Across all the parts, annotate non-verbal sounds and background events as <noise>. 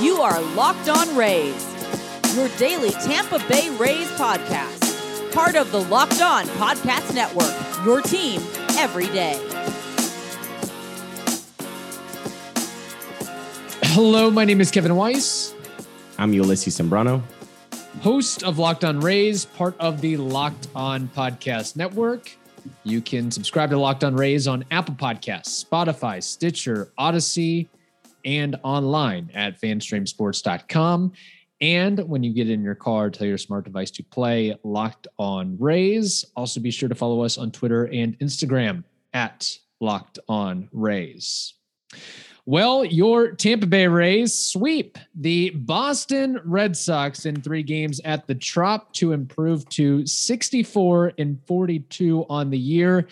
You are Locked On Rays, your daily Tampa Bay Rays podcast. Part of the Locked On Podcast Network, your team every day. Hello, my name is Kevin Weiss, I'm Ulysses Sembrano. host of Locked On Rays, part of the Locked On Podcast Network. You can subscribe to Locked On Rays on Apple Podcasts, Spotify, Stitcher, Audacy, and online at fanstreamsports.com. And when you get in your car, tell your smart device to play Locked On Rays. Also, be sure to follow us on Twitter and Instagram at Locked On Rays. Well, your Tampa Bay Rays sweep the Boston Red Sox in three games at the Trop to improve to 64 and 42 on the year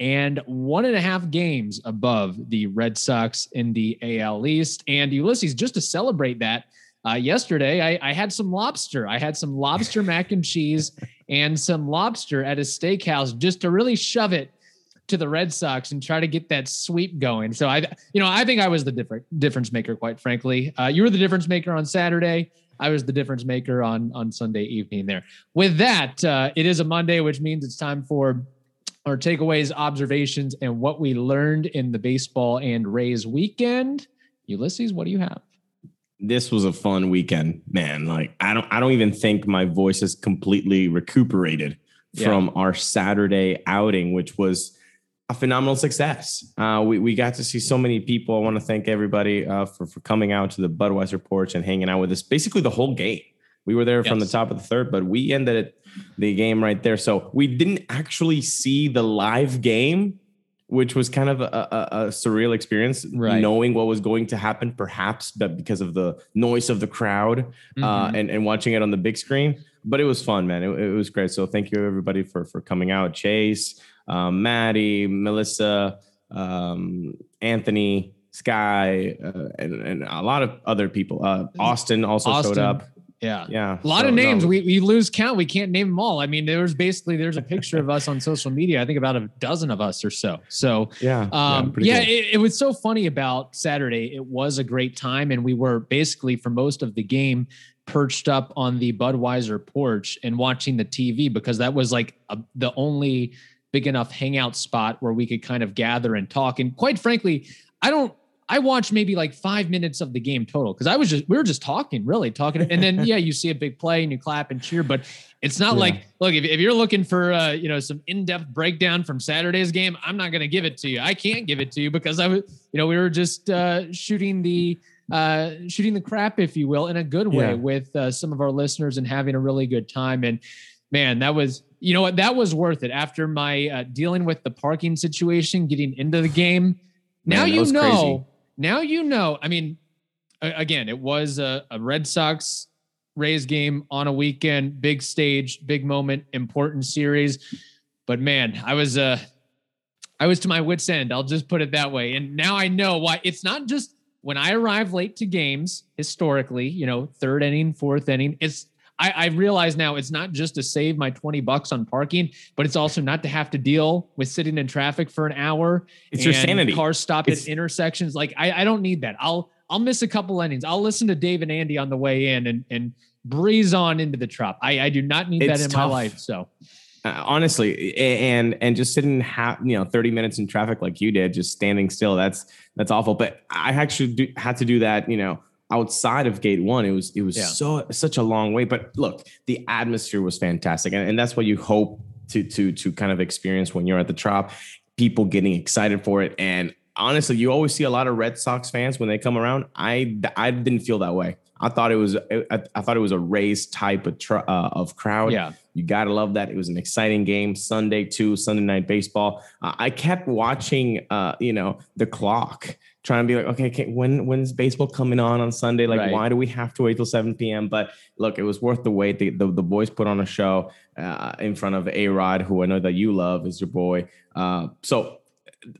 and one and a half games above the Red Sox in the AL East. And Ulysses, just to celebrate that, uh, yesterday I, I had some lobster. I had some lobster mac and cheese <laughs> and some lobster at a steakhouse just to really shove it to the Red Sox and try to get that sweep going. So I, you know, I think I was the different difference maker, quite frankly. Uh, you were the difference maker on Saturday. I was the difference maker on on Sunday evening. There. With that, uh, it is a Monday, which means it's time for our takeaways, observations, and what we learned in the baseball and Rays weekend. Ulysses, what do you have? This was a fun weekend, man. Like I don't I don't even think my voice is completely recuperated Yeah. from our Saturday outing, which was a phenomenal success. Uh, we, we got to see so many people. I want to thank everybody uh, for, for coming out to the Budweiser porch and hanging out with us basically the whole game. We were there from the top of the third, but we ended it, the game right there. So we didn't actually see the live game, which was kind of a, a, a surreal experience, Right. knowing what was going to happen, perhaps, but because of the noise of the crowd uh, Mhm. and, and watching it on the big screen. But it was fun, man. It, it was great. So thank you everybody for for coming out. Chase, um, Maddie, Melissa, um, Anthony, Sky, uh, and, and a lot of other people. Uh, Austin also Austin. showed up. yeah. Yeah, A lot So, of names. no, we, we lose count. We can't name them all. I mean, there was basically there's a picture of us on social media. I think about a dozen of us or so. So yeah, um, yeah, cool. it, it was so funny about Saturday. It was a great time, and we were basically for most of the game perched up on the Budweiser porch and watching the TV because that was like a, the only big enough hangout spot where we could kind of gather and talk. And quite frankly, I don't. I watched maybe like five minutes of the game total because I was just we were just talking, really talking, and then yeah, you see a big play and you clap and cheer, but it's not Yeah. like look if, if you're looking for uh, you know some in-depth breakdown from Saturday's game, I'm not going to give it to you. I can't give it to you because I was you know we were just uh, shooting the uh, shooting the crap, if you will, in a good way Yeah. with uh, some of our listeners and having a really good time. And man, that was you know what that was worth it after my uh, dealing with the parking situation, getting into the game. Now Man, you know. crazy. Now you know. I mean, again, it was a, a Red Sox Rays game on a weekend, big stage, big moment, important series. But man, I was uh I was to my wits end. I'll just put it that way. And now I know why it's not just when I arrive late to games historically, you know, third inning, fourth inning, it's I, I realize now it's not just to save my 20 bucks on parking, but it's also not to have to deal with sitting in traffic for an hour. It's your sanity. Cars stop It's- at intersections. Like I, I don't need that. I'll I'll miss a couple innings. I'll listen to Dave and Andy on the way in and and breeze on into the trop. I, I do not need that in my life. So Uh, honestly, and and just sitting half, you know, thirty minutes in traffic like you did, just standing still. That's that's awful. But I actually do, had to do that, you know, outside of gate one. It was it was Yeah. so such a long way. But look, the atmosphere was fantastic, and, and that's what you hope to to to kind of experience when you're at the trop. People getting excited for it, and honestly, you always see a lot of Red Sox fans when they come around. I I didn't feel that way. I thought it was I, I thought it was a Rays type of tr- uh, of crowd. yeah. You gotta love that. It was an exciting game. Sunday too, Sunday night baseball. Uh, I kept watching, uh, you know, the clock, trying to be like, okay, okay, when when's baseball coming on on Sunday? Like, Right. why do we have to wait till seven p.m.? But look, it was worth the wait. The the, the boys put on a show uh, in front of A Rod, who I know that you love, is your boy. Uh, so,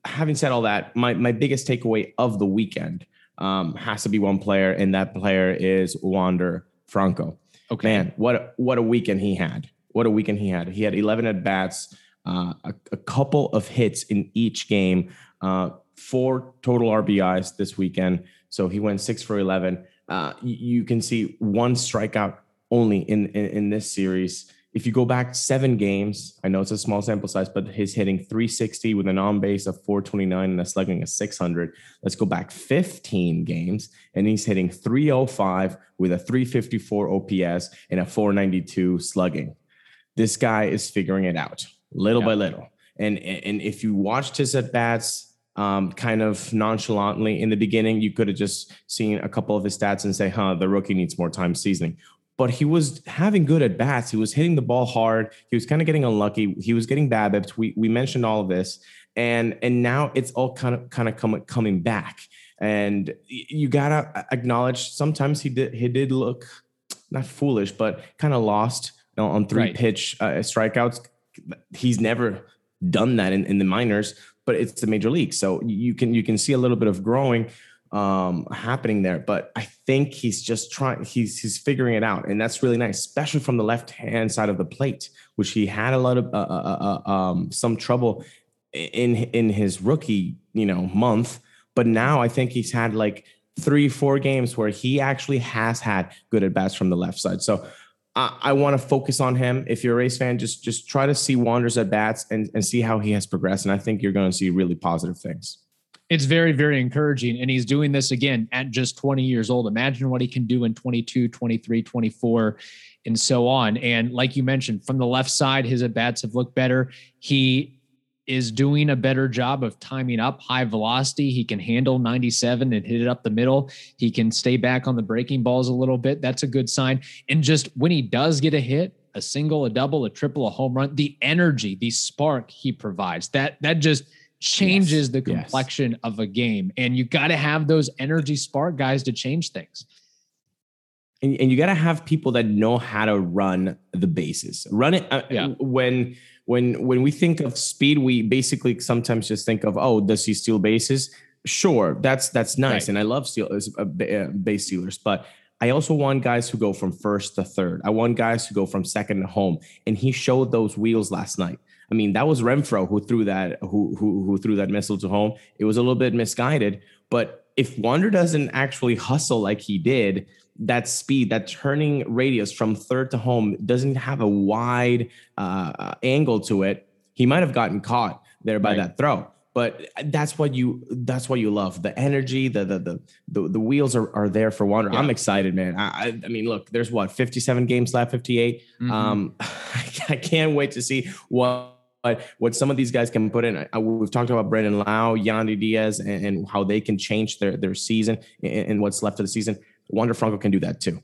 having said all that, my my biggest takeaway of the weekend um, has to be one player, and that player is Wander Franco Okay. man, what a, what a weekend he had. What a weekend he had. He had 11 at bats, uh, a, a, couple of hits in each game, uh, four total RBIs this weekend. So he went six for 11. Uh, you, you, can see one strikeout only in, in, in this series. If you go back seven games, I know it's a small sample size, but he's hitting 360 with an on base of 429 and a slugging of 600. Let's go back 15 games, and he's hitting 305 with a 354 OPS and a 492 slugging. This guy is figuring it out little by little. And and if you watched his at bats um, kind of nonchalantly in the beginning, you could have just seen a couple of his stats and say, "Huh, the rookie needs more time seasoning." But he was having good at bats. He was hitting the ball hard. He was kind of getting unlucky. He was getting BABIPs. We we mentioned all of this, and and now it's all kind of kind of coming coming back. And you gotta acknowledge sometimes he did he did look not foolish, but kind of lost on three right. pitch uh, strikeouts he's never done that in, in the minors, but it's the major league. So you can you can see a little bit of growing um happening there but i think he's just trying he's he's figuring it out and that's really nice especially from the left hand side of the plate which he had a lot of uh, uh, uh, um some trouble in in his rookie you know month but now i think he's had like three four games where he actually has had good at bats from the left side so I, I want to focus on him. If you're a Rays fan, just just try to see Wander's at bats and, and see how he has progressed. And I think you're going to see really positive things. It's very, very encouraging. And he's doing this again at just 20 years old. Imagine what he can do in 22, 23, 24, and so on. And like you mentioned, from the left side, his at bats have looked better. He is doing a better job of timing up high velocity. He can handle 97 and hit it up the middle. He can stay back on the breaking balls a little bit. That's a good sign. And just when he does get a hit, a single, a double, a triple, a home run, the energy, the spark he provides, that that just changes yes, the complexion yes. of a game. And you got to have those energy spark guys to change things. And, and you got to have people that know how to run the bases. Run it uh, yeah. when when when we think of speed, we basically sometimes just think of oh, does he steal bases? Sure, that's that's nice, right. and I love steal uh, uh, base stealers, but I also want guys who go from first to third. I want guys who go from second to home, and he showed those wheels last night. I mean, that was Renfroe who threw that who who who threw that missile to home. It was a little bit misguided, but if Wander doesn't actually hustle like he did, that speed, that turning radius from third to home doesn't have a wide uh, angle to it. He might have gotten caught there by right. that throw, but that's what you that's what you love. The energy, the the the the, the wheels are, are there for Wander. Yeah. I'm excited, man. I, I mean, look, there's what 57 games left, 58. Mm-hmm. Um, <laughs> I can't wait to see what what some of these guys can put in. We've talked about Brandon Lowe, Yandy Diaz, and, and, how they can change their their season and what's left of the season. Wander Franco can do that too.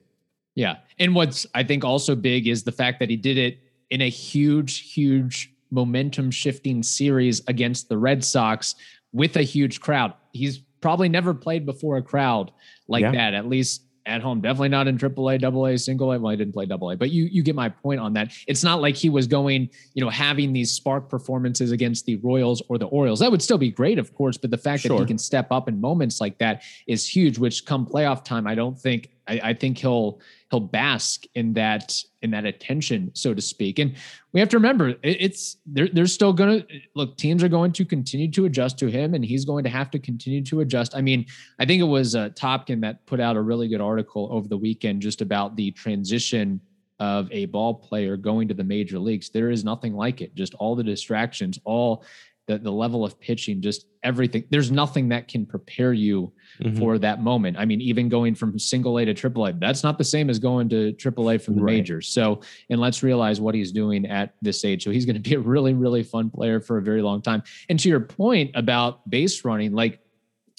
Yeah. And what's I think also big is the fact that he did it in a huge, huge momentum shifting series against the Red Sox with a huge crowd. He's probably never played before a crowd like yeah. that, at least at home. Definitely not in AAA, AA, single A. Well, I didn't play AA, but you you get my point on that. It's not like he was going, you know, having these spark performances against the Royals or the Orioles. That would still be great, of course, but the fact sure. that he can step up in moments like that is huge. Which come playoff time, I don't think I, I think he'll he'll bask in that in that attention, so to speak. And we have to remember it, it's they're they're still gonna look. Teams are going to continue to adjust to him, and he's going to have to continue to adjust. I mean, I think it was uh, Topkin that put out a really good article over the weekend just about the transition of a ball player going to the major leagues. There is nothing like it. Just all the distractions, all the, the level of pitching, just everything. There's nothing that can prepare you mm-hmm. for that moment. I mean, even going from single A to triple A, that's not the same as going to triple A from the right. majors. So, and let's realize what he's doing at this age. So he's going to be a really, really fun player for a very long time. And to your point about base running, like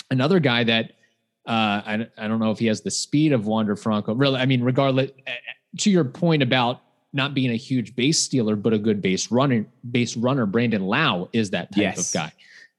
another guy that uh, I, I don't know if he has the speed of Wander Franco. Really, I mean, regardless, eh, eh, to your point about not being a huge base stealer, but a good base runner. Base runner, Brandon Lowe is that type yes. of guy.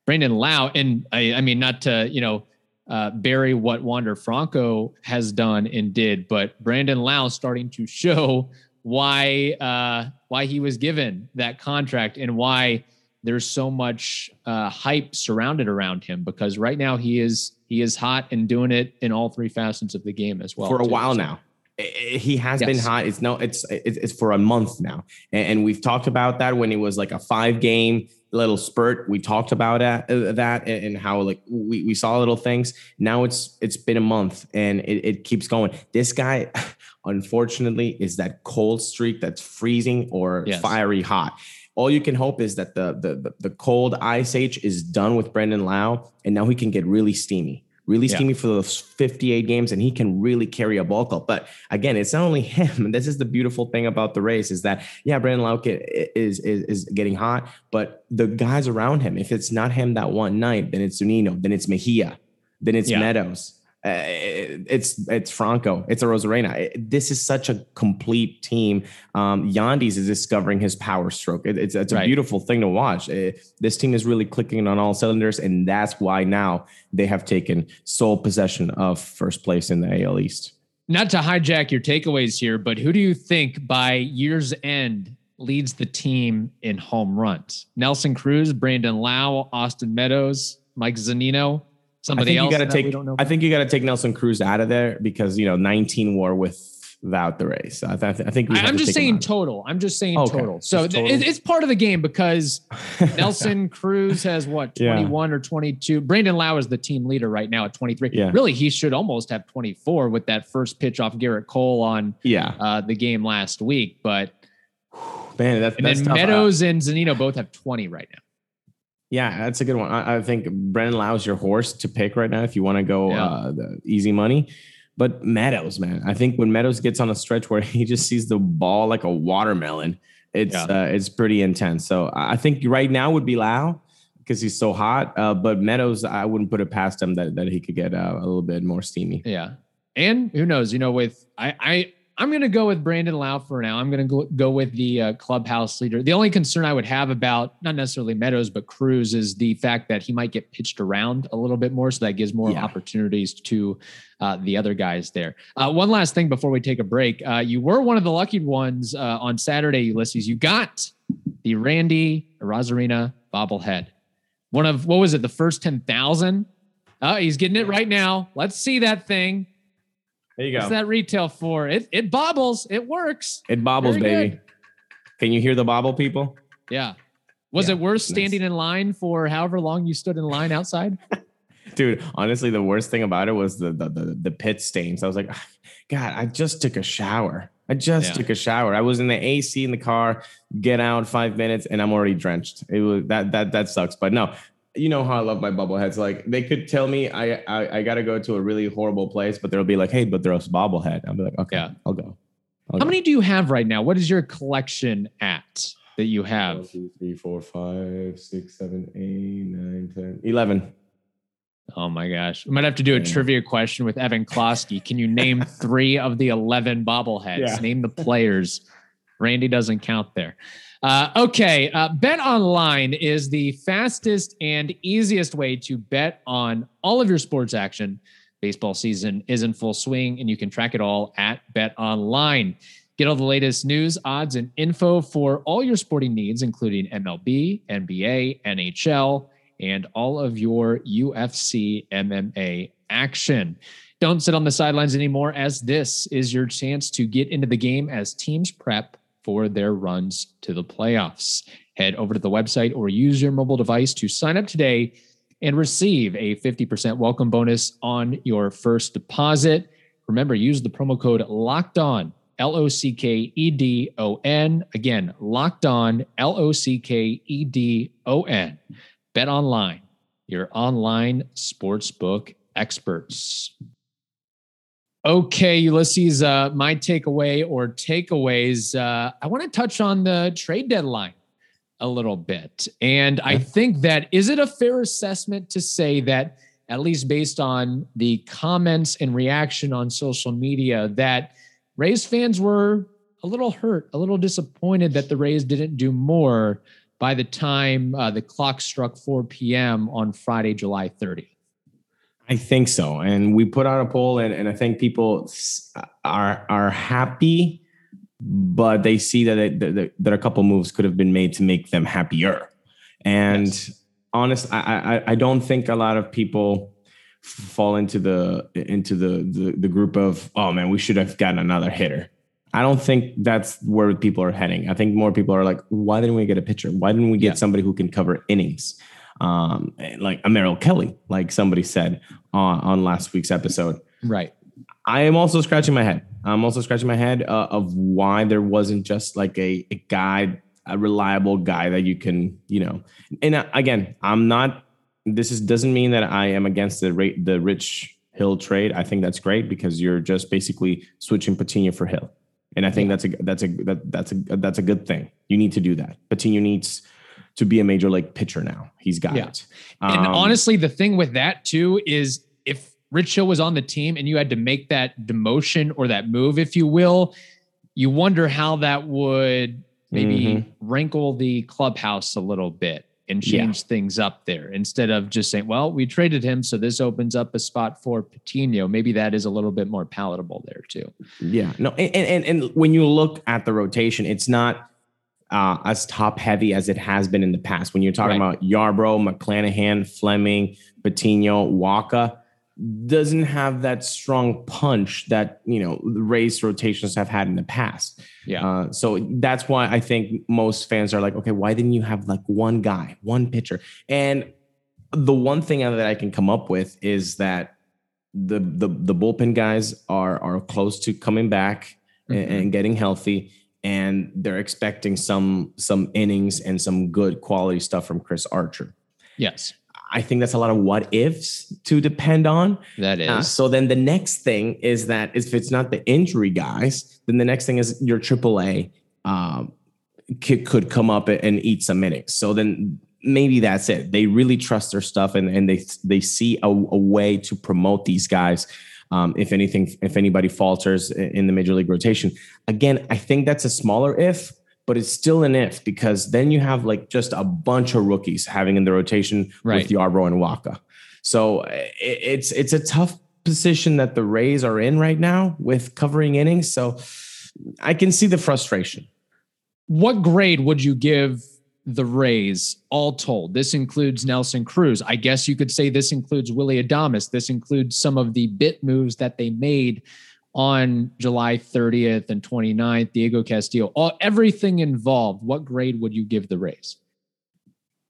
Brandon Lowe, and I, I mean, not to you know uh, bury what Wander Franco has done and did, but Brandon Lowe starting to show why uh, why he was given that contract and why there's so much uh, hype surrounded around him because right now he is he is hot and doing it in all three facets of the game as well for a too, while now he has Yes. been hot. It's no, it's it's, it's for a month now, and, and we've talked about that when it was like a five game little spurt. We talked about that, uh, that and and how like we, we saw little things. Now it's it's been a month and it, it keeps going. This guy, <laughs> unfortunately, is that cold streak that's freezing or Yes. fiery hot. All you can hope is that the, the the the cold ice age is done with Brandon Lowe, and now he can get really steamy really Yeah. steamy for those 58 games and he can really carry a ball club. But again, it's not only <laughs> him. This is the beautiful thing about the Rays is that, yeah, Brandon Lowe is, is, is getting hot, but the guys around him, if it's not him that one night, then it's Zunino, then it's Mejia, then it's Yeah. Meadows. Uh, it's it's Franco, it's Arozarena. It- This is such a complete team. Um, Yandes is discovering his power stroke. It- it's it's a Right. beautiful thing to watch. Uh, this team is really clicking on all cylinders, and that's why now they have taken sole possession of first place in the AL East. Not to hijack your takeaways here, but who do you think by year's end leads the team in home runs? Nelson Cruz, Brandon Lowe, Austin Meadows, Mike Zunino, I somebody think you got to take. don't know I think you got to take Nelson Cruz out of there because you know 19 war without the Rays. I, th- I think we I'm just saying total. I'm just saying Okay. total. So Just th- total. it- it's part of the game because <laughs> Nelson Cruz has what Yeah. 21 or 22. Brandon Lowe is the team leader right now at 23. Yeah. Really, he should almost have 24 with that first pitch off Gerrit Cole on yeah, uh, the game last week. But man, that's, and that's then tough. Meadows and Zunino both have 20 right now. Yeah, that's a good one. I, I think Brandon Lowe's your horse to pick right now if you want to go Yeah. uh, the easy money. But Meadows, man, I think when Meadows gets on a stretch where <laughs> he just sees the ball like a watermelon, it's Yeah. uh, it's pretty intense. So I I think right now would be Lowe because he's so hot. Uh, but Meadows, I wouldn't put it past him that, that he could get uh, a little bit more steamy. Yeah. And who knows, you know, with I I I'm going to go with Brandon Lowe for now. I'm going to go, with the uh, clubhouse leader. The only concern I would have about not necessarily Meadows, but Cruz is the fact that he might get pitched around a little bit more. So that gives more Yeah. opportunities to uh, the other guys there. Uh, one last thing before we take a break. Uh, you were one of the lucky ones uh, on Saturday, Ulysses. You got the Randy Arozarena bobblehead. One of, what was it, the first 10,000? Oh, he's getting it right now. Let's see that thing. There you What's that retail for? It it bobbles. It works. It bobbles, Very baby. Can you hear the bobble, people? Yeah. Was Yeah, it worth it's nice. standing in line for however long you stood in line outside? <laughs> Dude, honestly, the worst thing about it was the the the, the pit stains. I was like, "Ah, <sighs> God, I just took a shower. I just Yeah. took a shower. I was in the AC in the car, get out five minutes, and I'm already drenched. It was that that that sucks. But no, you know how I love my bobbleheads. Like they could tell me I I, I got to go to a really horrible place, but they'll be like, hey, but there's a bobblehead. I'll be like, okay, Yeah. I'll go. I'll How go. many do you have right now? What is your collection at that you have? two, three, four, five, six, seven, eight, nine, ten, eleven. Oh my gosh. I might have to do a Yeah. trivia question with Evan Klosky. Can you name <laughs> three of the 11 bobbleheads? Yeah. Name the players. Randy doesn't count there. Uh, okay. Uh, bet online is the fastest and easiest way to bet on all of your sports action. Baseball season is in full swing, and you can track it all at Bet Online. Get all the latest news, odds, and info for all your sporting needs, including MLB, NBA, NHL, and all of your UFC MMA action. Don't sit on the sidelines anymore, as this is your chance to get into the game as teams prep for their runs to the playoffs. Head over to the website or use your mobile device to sign up today and receive a 50% welcome bonus on your first deposit. Remember, use the promo code locked on, L O C K E D O N. Again, locked on, L O C K E D O N. Bet online, your online sportsbook experts. Okay, Ulysses, uh, my takeaway or takeaways, uh, I want to touch on the trade deadline a little bit. And I think that is it a fair assessment to say that, at least based on the comments and reaction on social media, that Rays fans were a little hurt, a little disappointed that the Rays didn't do more by the time uh, the clock struck 4 p.m. on Friday, July 30th. I think so. And we put out a poll, and, and I think people are are happy, but they see that, it, that that a couple moves could have been made to make them happier. And Yes. honest, I, I I don't think a lot of people fall into the into the, the the group of oh man, we should have gotten another hitter. I don't think that's where people are heading. I think more people are like, why didn't we get a pitcher? Why didn't we get yeah. somebody who can cover innings? Um, like a Merrill Kelly, like somebody said on, on last week's episode. Right. I am also scratching my head. I'm also scratching my head uh, of why there wasn't just like a, a guy, a reliable guy that you can, you know. And uh, again, I'm not. This is doesn't mean that I am against the rate the Rich Hill trade. I think that's great because you're just basically switching Patino for Hill, and I think yeah. that's a that's a that, that's a that's a good thing. You need to do that. Patino needs to be a major league pitcher now. He's got yeah. it. Um, and honestly, the thing with that too is if Rich Hill was on the team and you had to make that demotion or that move, if you will, you wonder how that would maybe mm-hmm. wrinkle the clubhouse a little bit and change yeah. things up there instead of just saying, well, we traded him, so this opens up a spot for Patino. Maybe that is a little bit more palatable there too. Yeah. No, and and, and when you look at the rotation, it's not uh, as top heavy as it has been in the past. When you're talking right. about Yarbrough, McClanahan, Fleming, Patino, Wacha, doesn't have that strong punch that you know the Rays rotations have had in the past. Yeah. Uh, so that's why I think most fans are like, okay, why didn't you have like one guy, one pitcher? And the one thing that I can come up with is that the the the bullpen guys are are close to coming back mm-hmm. and, and getting healthy and they're expecting some some innings and some good quality stuff from Chris Archer. Yes. I think that's a lot of what ifs to depend on. That is. uh. Uh, so then the next thing is that if it's not the injury guys, then the next thing is your AAA um, could, could come up and eat some innings. So then maybe that's it. They really trust their stuff and, and they they see a, a way to promote these guys um, if anything, if anybody falters in the major league rotation. Again, I think that's a smaller if, but it's still an if because then you have like just a bunch of rookies having in the rotation right. with Yarbrough and Wacha. So it's it's a tough position that the Rays are in right now with covering innings. So I can see the frustration. What grade would you give the Rays all told. This includes Nelson Cruz. I guess you could say this includes Willie Adames. This includes some of the bit moves that they made on July 30th and 29th, Diego Castillo, all everything involved. What grade would you give the Rays?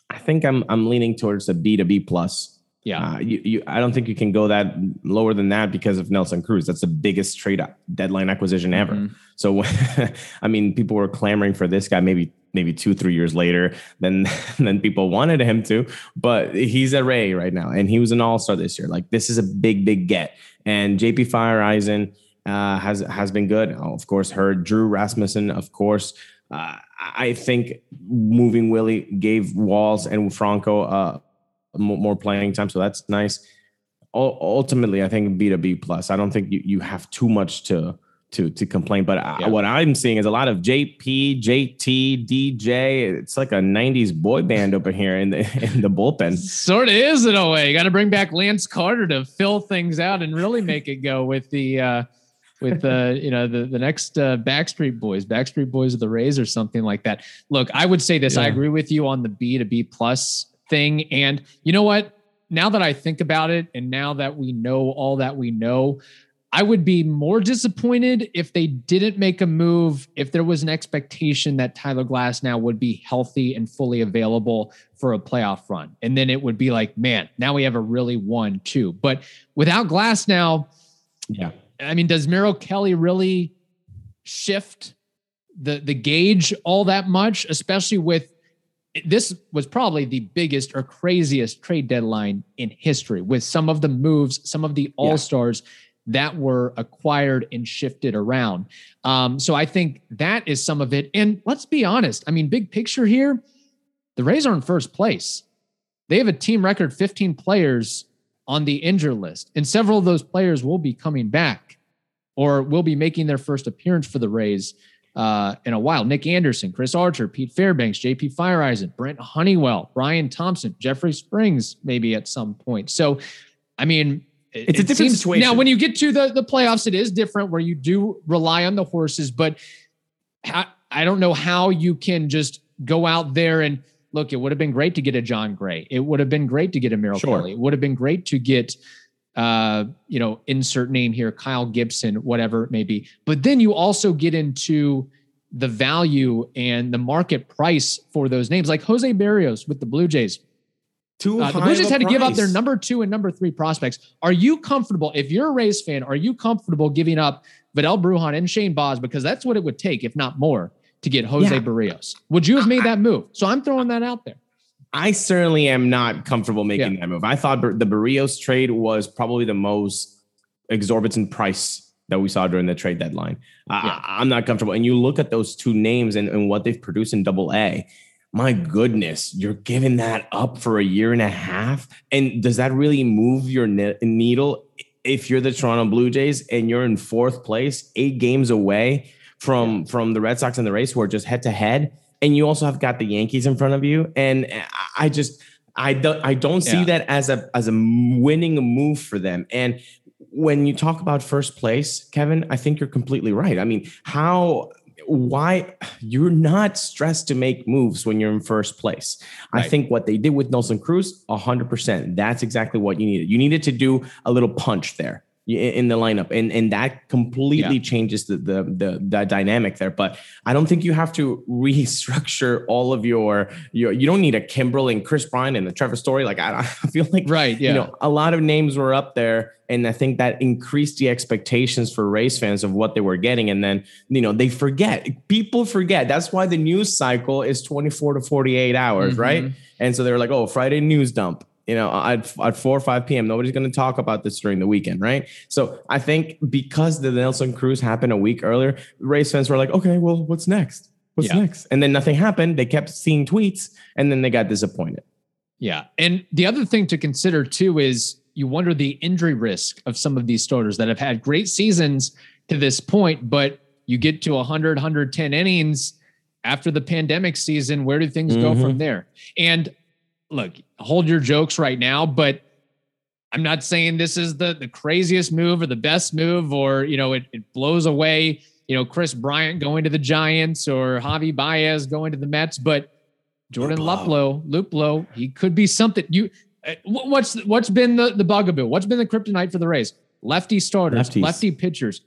I think I'm I'm leaning towards a B to B plus. Yeah, uh, you, you, I don't think you can go that lower than that because of Nelson Cruz. That's the biggest trade deadline acquisition ever. Mm-hmm. So, <laughs> I mean, people were clamoring for this guy maybe maybe two three years later than <laughs> than people wanted him to. But he's a Ray right now, and he was an All Star this year. Like this is a big big get. And JP Feyereisen uh, has has been good. Oh, of course, heard Drew Rasmussen, of course. Uh, I think moving Willie gave Walls and Franco uh, more playing time. So that's nice. ultimately, I think B to B plus. I don't think you, you have too much to to to complain. But yeah. I, what I'm seeing is a lot of JP, JT, DJ. It's like a '90s boy band over here in the <laughs> in the bullpen. Sort of is in a way. You got to bring back Lance Carter to fill things out and really make it go with the. uh with uh, <laughs> you know the the next uh, Backstreet Boys, Backstreet Boys of the Rays, or something like that. Look, I would say this. Yeah. I agree with you on the B to B plus thing. And you know what? Now that I think about it, and now that we know all that we know, I would be more disappointed if they didn't make a move, if there was an expectation that Tyler Glasnow would be healthy and fully available for a playoff run. And then it would be like, man, now we have a really one, two. But without Glass now, yeah. I mean, does Merrill Kelly really shift the the gauge all that much, especially with this was probably the biggest or craziest trade deadline in history with some of the moves, some of the all stars yeah. that were acquired and shifted around. Um, so I think that is some of it. And let's be honest. I mean, big picture here, the Rays are in first place. They have a team record 15 players on the injury list, and several of those players will be coming back or will be making their first appearance for the Rays uh, in a while. Nick Anderson, Chris Archer, Pete Fairbanks, JP Feyereisen, Brent Honeywell, Brian Thompson, Jeffrey Springs, maybe at some point. So, I mean, it, it's a different seems, situation. Now, when you get to the, the playoffs, it is different where you do rely on the horses, but I, I don't know how you can just go out there and look, it would have been great to get a Jon Gray. It would have been great to get a Merrill sure. Kelly. It would have been great to get uh, you know, insert name here, Kyle Gibson, whatever it may be. But then you also get into the value and the market price for those names, like Jose Berrios with the Blue Jays. Too Uh, the Blue Jays had to give up their number two and number three prospects. Are you comfortable, if you're a Rays fan, are you comfortable giving up Vidal Brujan and Shane Baz because that's what it would take, if not more, to get Jose Yeah. Berrios? Would you have made that move? So I'm throwing that out there. I certainly am not comfortable making Yeah. that move. I thought the Berrios trade was probably the most exorbitant price that we saw during the trade deadline. Yeah. I, am not comfortable. And you look at those two names and, and what they've produced in double A. My goodness, you're giving that up for a year and a half. And does that really move your ne- needle if you're the Toronto Blue Jays and you're in fourth place, eight games away from from the Red Sox and the Rays who are just head to head? And you also have got the Yankees in front of you. And I- just I don't I don't see Yeah. that as a as a winning move for them. And when you talk about first place, Kevin, I think you're completely right. I mean, how why you're not stressed to make moves when you're in first place. I think what they did with Nelson Cruz, 100%. That's exactly what you needed. You needed to do a little punch there in the lineup and and that completely Yeah. changes the, the the the dynamic there but i don't think you have to <laughs> restructure all of your your you don't need a kimbrel and Kris Bryant and a trevor story like i, <laughs> I feel like Right. Yeah. you know, a lot of names were up there, and I think that increased the expectations for Rays fans of what they were getting. And then, you know, they forget. People forget. That's why the news cycle is 24 to 48 hours, Mhm. right? And so they're like, oh, Friday news dump. You know, at, at 4 or 5 p.m., nobody's going to talk about this during the weekend, right? So I think because the Nelson Cruz happened a week earlier, Rays fans were like, okay, well, what's next? What's Yeah. next? And then nothing happened. They kept seeing tweets, and then they got disappointed. Yeah. And the other thing to consider too is you wonder the injury risk of some of these starters that have had great seasons to this point, but you get to 100, 110 innings after the pandemic season. Where do things go Mhm. from there? And look, hold your jokes right now, but I'm not saying this is the, the craziest move or the best move or, you know, it, it blows away, you know, Kris Bryant going to the Giants or Javi Baez going to the Mets, but Jordan Luplow. Luplow, Luplow, he could be something. You, uh, what's what's been the the bugaboo? What's been the kryptonite for the Rays? Lefty starters, Lefties. lefty pitchers.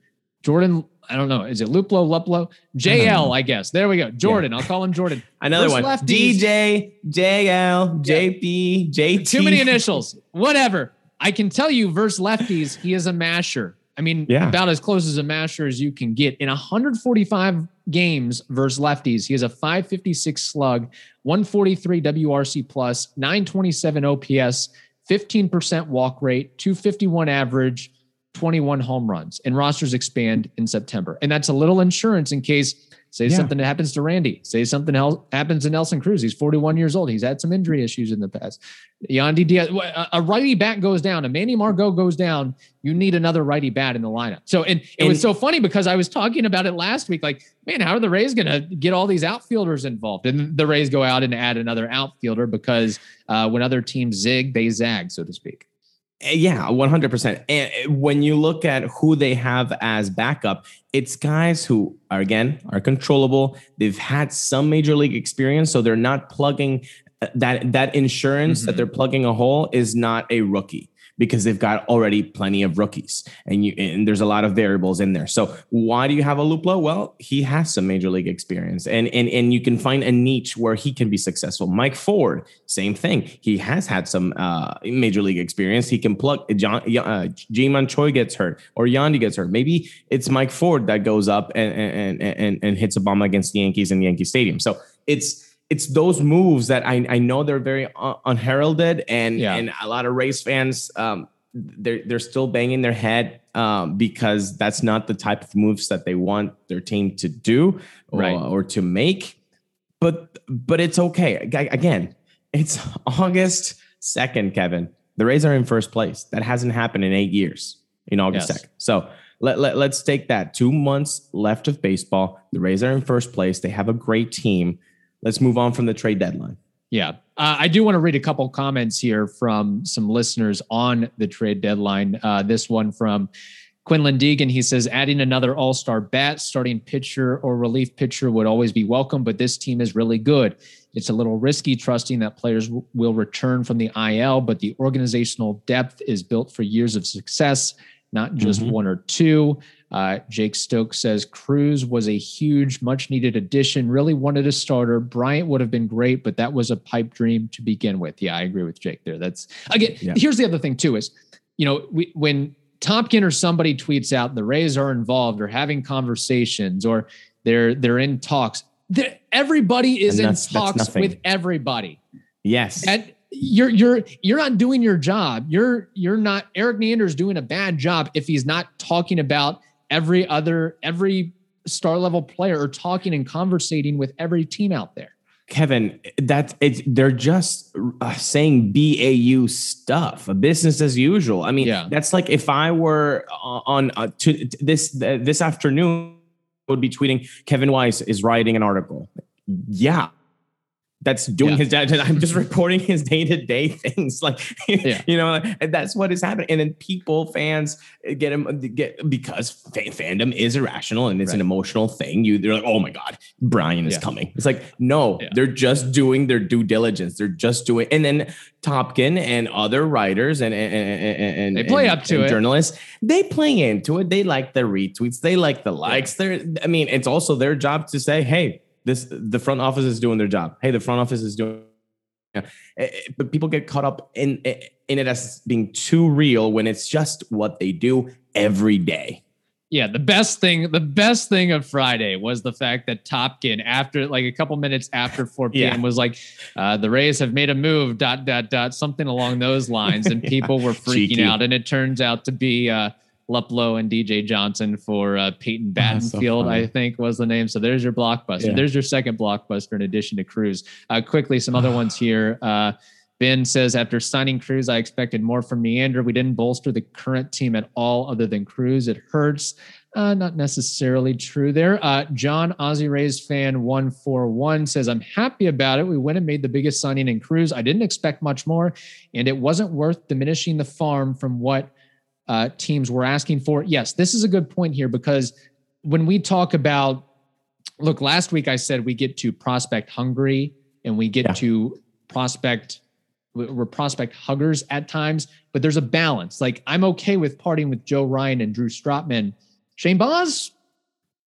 Jordan, I don't know. Is it Luplo, Luplo? JL, I guess. There we go. Jordan. I'll call him Jordan. <laughs> Another Versus one. lefties. DJ, JL, JP, JT. Too many initials. <laughs> Whatever. I can tell you, versus lefties, he is a masher. I mean, Yeah. about as close as a masher as you can get. In 145 games versus lefties, he has a 556 slug, 143 WRC plus, 927 OPS, 15% walk rate, 251 average, 21 home runs. And rosters expand in September. And that's a little insurance in case, say, Yeah. something happens to Randy, say something else happens to Nelson Cruz. He's 41 years old. He's had some injury issues in the past. Yandy Diaz, a- righty bat goes down, a Manny Margot goes down. You need another righty bat in the lineup. So, and it was so funny because I was talking about it last week. Like, man, how are the Rays going to get all these outfielders involved? And the Rays go out and add another outfielder because uh, when other teams zig, they zag, so to speak. Uh, Yeah, 100%. And uh, when you look at who they have as backup, it's guys who are, again, are controllable. They've had some major league experience, so they're not plugging uh, that that insurance that Mhm. they're plugging a hole is not a rookie because they've got already plenty of rookies and you and there's a lot of variables in there. So why do you have a Luplo? Well, he has some major league experience and and and you can find a niche where he can be successful. Mike Ford, same thing. He has had some uh, major league experience. He can plug John uh, Ji-Man Choi gets hurt or Yandy gets hurt. Maybe it's Mike Ford that goes up and and and and hits a bomb against the Yankees in the Yankee Stadium. So it's it's those moves that I, I know they're very un- unheralded and Yeah. and a lot of Rays fans um they're they're still banging their head um because that's not the type of moves that they want their team to do or, Right. or to make. But but it's okay. Again it's <laughs> August 2nd Kevin. The Rays are in first place. That hasn't happened in 8 years in August Yes. 2nd so let, let, let's take that. Two months left of baseball. The Rays are in first place. They have a great team let's move on from the trade deadline Yeah. Uh, I do want to read a couple comments here from some listeners on the trade deadline. Uh, this one from Quinlan Deegan, he says, adding another all star bat, starting pitcher or relief pitcher would always be welcome, but this team is really good. It's a little risky trusting that players w- will return from the IL, but the organizational depth is built for years of success, not just mm-hmm. one or two. Uh, Jake Stokes says Cruz was a huge, much needed addition. Really wanted a starter. Bryant would have been great, but that was a pipe dream to begin with. Yeah, I agree with Jake there. That's again. Yeah. Here's the other thing too: is you know we, when Topkin or somebody tweets out the Rays are involved or having conversations or they're they're in talks. They're, everybody is in talks with everybody. Yes. And you're you're you're not doing your job. You're you're not Erik Neander's doing a bad job if he's not talking about every other every star level player or talking and conversating with every team out there. Kevin, that's it's they're just uh, saying BAU stuff, a business as usual. I mean, yeah. that's like if I were on uh, to this uh, this afternoon would be tweeting Kevin Weiss is writing an article. Yeah, that's doing yeah. his I'm just <laughs> reporting his day to day things. Like, yeah. <laughs> you know, and that's what is happening. And then people, fans eh, get him eh, get because fandom is irrational and it's right. an emotional thing. You they're like, oh my God, Brian is yeah. coming. It's like, no, they're just doing their due diligence. They're just doing, and then Topkin and other writers and and and, they play and, up to it. Journalists, they play into it. They like the retweets. They like the likes. They're, I mean, it's also their job to say, hey this the front office is doing their job. Hey, the front office is doing. Yeah. Eh, eh, but people get caught up in eh, in it as being too real when it's just what they do every day. Yeah, the best thing, the best thing of Friday was the fact that Topkin, after like a couple minutes after 4 p.m., <laughs> yeah. was like, uh, "The Rays have made a move." Dot dot dot, something along those lines, and <laughs> yeah. people were freaking Cheeky. out. And it turns out to be uh, Luplow and DJ Johnson for uh, Peyton Battenfield, so I think was the name. So there's your blockbuster. Yeah. There's your second blockbuster in addition to Cruz. Uh, quickly, some other ones <sighs> here. Uh, ben says after signing Cruz, I expected more from Neander. We didn't bolster the current team at all, other than Cruz. It hurts. Uh, not necessarily true there. Uh, John Ozzy Rays fan one four one says I'm happy about it. We went and made the biggest signing in Cruz. I didn't expect much more, and it wasn't worth diminishing the farm from what uh, teams were asking for. Yes, this is a good point here because when we talk about, look, last week I said we get to prospect hungry and we get yeah. to prospect, we're prospect huggers at times, but there's a balance. Like I'm okay with parting with Joe Ryan and Drew Strotman. Shane Baz,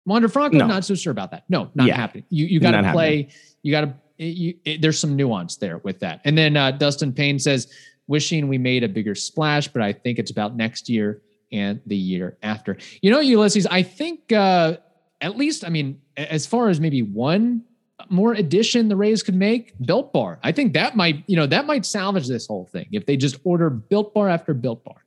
Wander Franco, no. not so sure about that. No, not yeah. happening. You you got to play. Happening. You got to. there's some nuance there with that. And then uh, Dustin Payne says wishing we made a bigger splash, but I think it's about next year and the year after. You know, Ulysses, I think uh, at least, I mean, as far as maybe one more addition the Rays could make, Built Bar. I think that might, you know, that might salvage this whole thing if they just order Built Bar after Built Bar.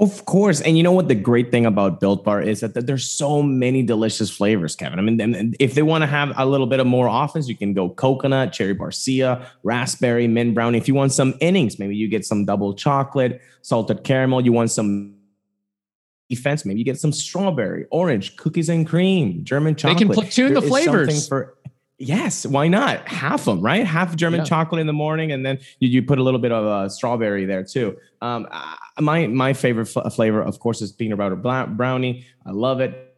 Of course. And you know what the great thing about Built Bar is that, that there's so many delicious flavors, Kevin. I mean, if they want to have a little bit of more offense, you can go coconut, cherry barcia, raspberry, mint brownie. If you want some innings, maybe you get some double chocolate, salted caramel. You want some defense, maybe you get some strawberry, orange, cookies and cream, German chocolate. They can platoon there the flavors. For Yes, why not? Half them, right? Half German yeah. chocolate in the morning, and then you, you put a little bit of uh, strawberry there too. Um, my my favorite flavor, of course, is peanut butter brownie. I love it.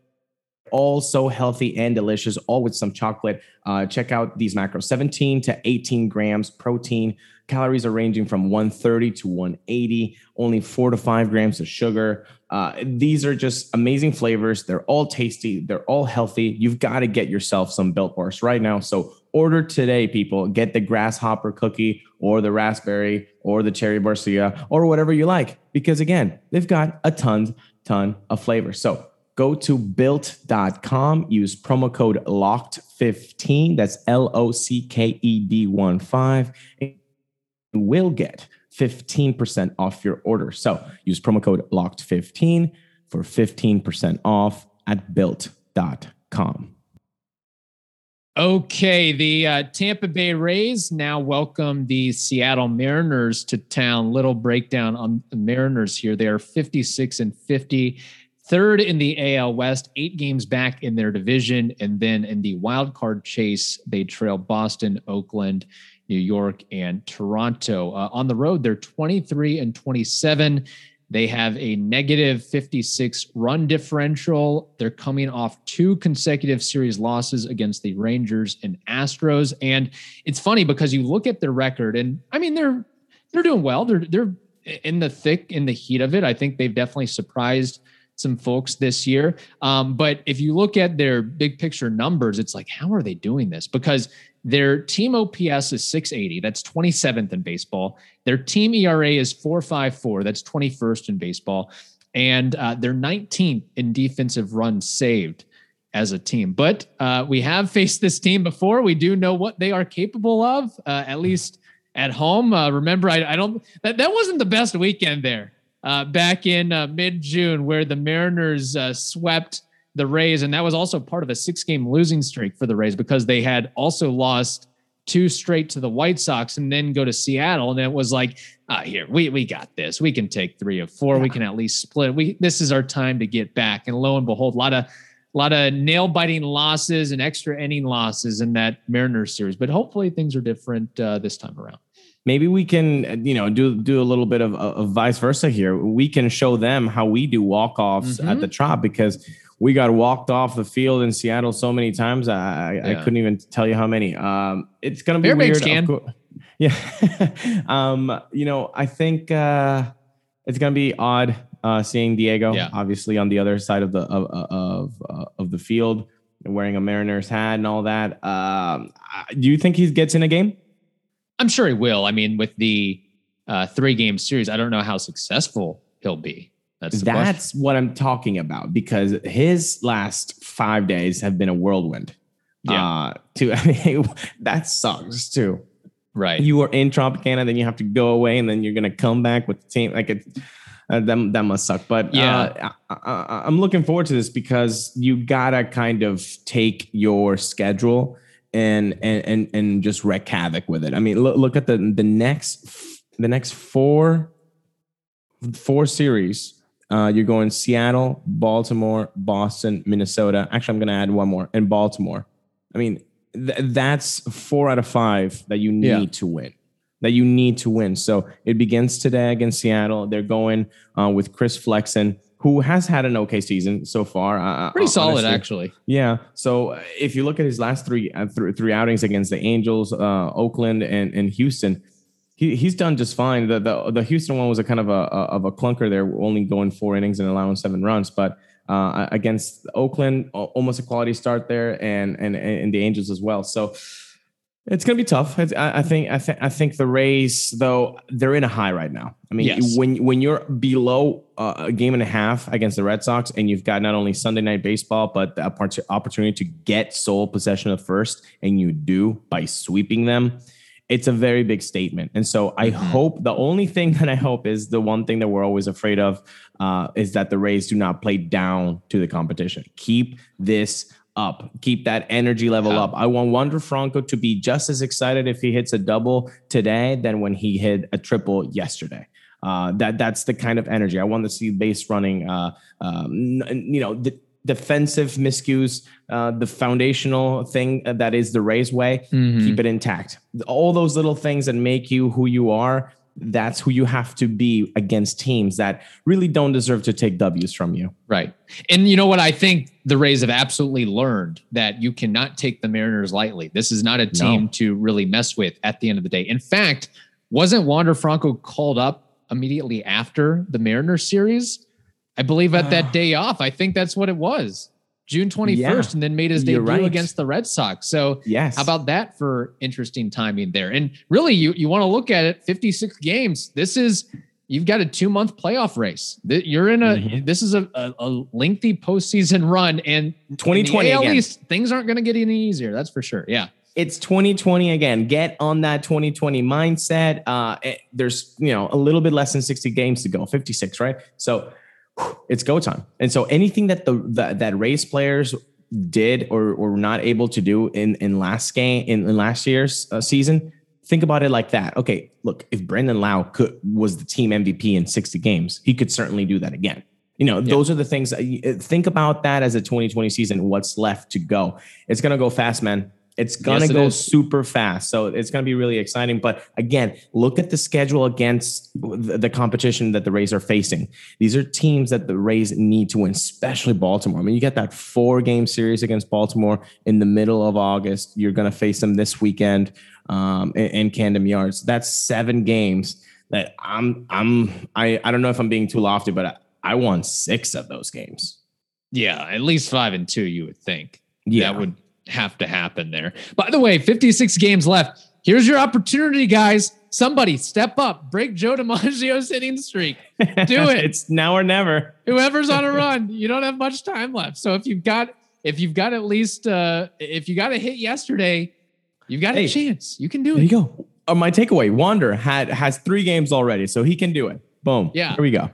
All so healthy and delicious, all with some chocolate. Uh, check out these macros: 17 to 18 grams protein. Calories are ranging from 130 to 180. Only four to five grams of sugar. Uh, these are just amazing flavors. They're all tasty. They're all healthy. You've got to get yourself some Built Bars right now. So order today, people. Get the grasshopper cookie or the raspberry or the cherry barcia or whatever you like. Because again, they've got a ton, ton of flavor. So go to built.com, use promo code LOCKED15. That's L O C K E D 1 5. You will get 15% off your order. So use promo code locked15 for 15% off at built.com. Okay, the uh, Tampa Bay Rays now welcome the Seattle Mariners to town. Little breakdown on the Mariners here. They are 56 and 50, third in the AL West, eight games back in their division. And then in the wild card chase, they trail Boston, Oakland, New York, and Toronto. Uh, on the road, they're 23 and 27. They have a negative 56 run differential. They're coming off two consecutive series losses against the Rangers and Astros. And it's funny because you look at their record, and I mean they're they're doing well. They're they're in the thick in the heat of it. I think they've definitely surprised some folks this year. Um, but if you look at their big picture numbers, it's like, how are they doing this? Because their team OPS is 680. That's 27th in baseball. Their team ERA is 454. That's 21st in baseball. And uh, they're 19th in defensive runs saved as a team. But uh, we have <laughs> faced this team before. We do know what they are capable of, uh, at least at home. Uh, remember, I, I, don't, that, that wasn't the best weekend there uh, back in uh, mid June where the Mariners swept the Rays, and that was also part of a six game losing streak for the Rays because they had also lost two straight to the White Sox and then go to Seattle. And it was like, ah, here, we we got this. We can take three of four. Yeah. We can at least split. We this is our time to get back. And lo and behold, a lot of a lot of nail biting losses and extra inning losses in that Mariners series. But hopefully things are different uh, this time around. Maybe we can, you know, do do a little bit of, of vice versa here. We can show them how we do walk offs mm-hmm. at the Trop because we got walked off the field in Seattle so many times. I, yeah. I couldn't even tell you how many. Um, it's gonna be Fairbanks weird. Can. <laughs> Yeah. um, you know, I think uh, it's gonna be odd uh, seeing Diego, yeah. obviously on the other side of the of of, uh, of the field, wearing a Mariners hat and all that. Um, do you think he gets in a game? I'm sure he will. I mean, with the uh, three game series, I don't know how successful he'll be. That's that's what I'm talking about because his last five days have been a whirlwind. Yeah. Uh, to <laughs> I mean, that sucks too. Right. You are in Tropicana, then you have to go away, and then you're gonna come back with the team. Like it, uh, that that must suck. But yeah, uh, I, am looking forward to this because you gotta kind of take your schedule and and and and just wreak havoc with it. I mean, look, look at the the next the next four four series uh, you're going Seattle, Baltimore, Boston, Minnesota. Actually, I'm going to add one more in Baltimore. I mean, th- that's four out of five that you need yeah. to win. That you need to win. So it begins today against Seattle. They're going uh, with Chris Flexen, who has had an okay season so far. Uh, uh Pretty solid, actually. Yeah. So uh, if you look at his last three uh, th- three outings against the Angels, Oakland, and, and Houston, he, he's done just fine. The, the the Houston one was a kind of a, a of a clunker there, only going four innings and allowing seven runs. But uh, against Oakland, almost a quality start there, and and and the Angels as well. So it's going to be tough. I, I think I think I think the Rays, though, they're in a high right now. I mean, yes. when when you're below uh, a game and a half against the Red Sox, and you've got not only Sunday night baseball, but the opportunity to get sole possession of first, and you do by sweeping them it's a very big statement. And so I mm-hmm. hope the only thing <laughs> that I hope is the one thing that we're always afraid of uh, is that the Rays do not play down to the competition. Keep this up. Keep that energy level yeah. up. I want Wander Franco to be just as excited if he hits a double today than when he hit a triple yesterday. Uh, that that's the kind of energy I want to see base running. Uh, um, you know, the, defensive miscues, uh, the foundational thing that is the Rays way, mm-hmm. keep it intact. All those little things that make you who you are, that's who you have to be against teams that really don't deserve to take W's from you. Right. And you know what? I think the Rays have absolutely learned that you cannot take the Mariners lightly. This is not a team no. to really mess with at the end of the day. In fact, wasn't Wander Franco called up immediately after the Mariners series? I believe at that uh. day off. I think that's what it was. June 21st, yeah, and then made his debut right. against the Red Sox. So, yes. how about that for interesting timing there? And really, you you want to look at it 56 games. This is you've got a two month playoff race. You're in a mm-hmm. this is a, a, a, lengthy postseason run, and 2020 at least things aren't going to get any easier. That's for sure. Yeah. It's 2020 again. Get on that 2020 mindset. Uh, it, there's you know a little bit less than 60 games to go, 56, right? So it's go time. And so anything that the, the that Rays players did or, or were not able to do in in last game in, in last year's uh, season, think about it like that. Okay, look, if Brandon Lowe could was the team MVP in 60 games, he could certainly do that again. You know, those are the things uh, think about that as a 2020 season. What's left to go? It's gonna go fast, man. It's gonna Yes, it go is. super fast, so it's gonna be really exciting. But again, look at the schedule against the, competition that the Rays are facing. These are teams that the Rays need to win, especially Baltimore. I mean, you get that four game series against Baltimore in the middle of August. You're gonna face them this weekend um, in, in Camden Yards. That's seven games that I'm I'm I I don't know if I'm being too lofty, but I, I won six of those games. Yeah, at least five and two, you would think. Yeah. That would have to happen there. By the way, 56 games left. Here's your opportunity, guys. Somebody step up, break Joe DiMaggio's hitting streak. Do <laughs> it. it's now or never. Whoever's on a run, you don't have much time left. So if you've got if you've got at least uh if you got a hit yesterday, you've got Hey. a chance. You can do it. There you go. Uh, my takeaway: Wander had has three games already, so he can do it. Boom. Yeah. Here we go. Uh,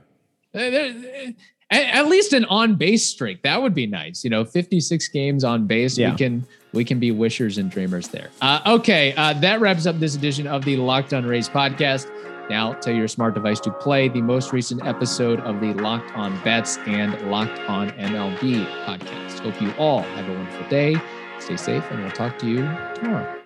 there- uh, At, at least an on base streak. That would be nice. You know, 56 games on base. Yeah. We can we can be wishers and dreamers there. Uh, okay, uh, that wraps up this edition of the Locked On Rays podcast. Now tell your smart device to play the most recent episode of the Locked On Bets and Locked On MLB podcast. Hope you all have a wonderful day. Stay safe, and we'll talk to you tomorrow.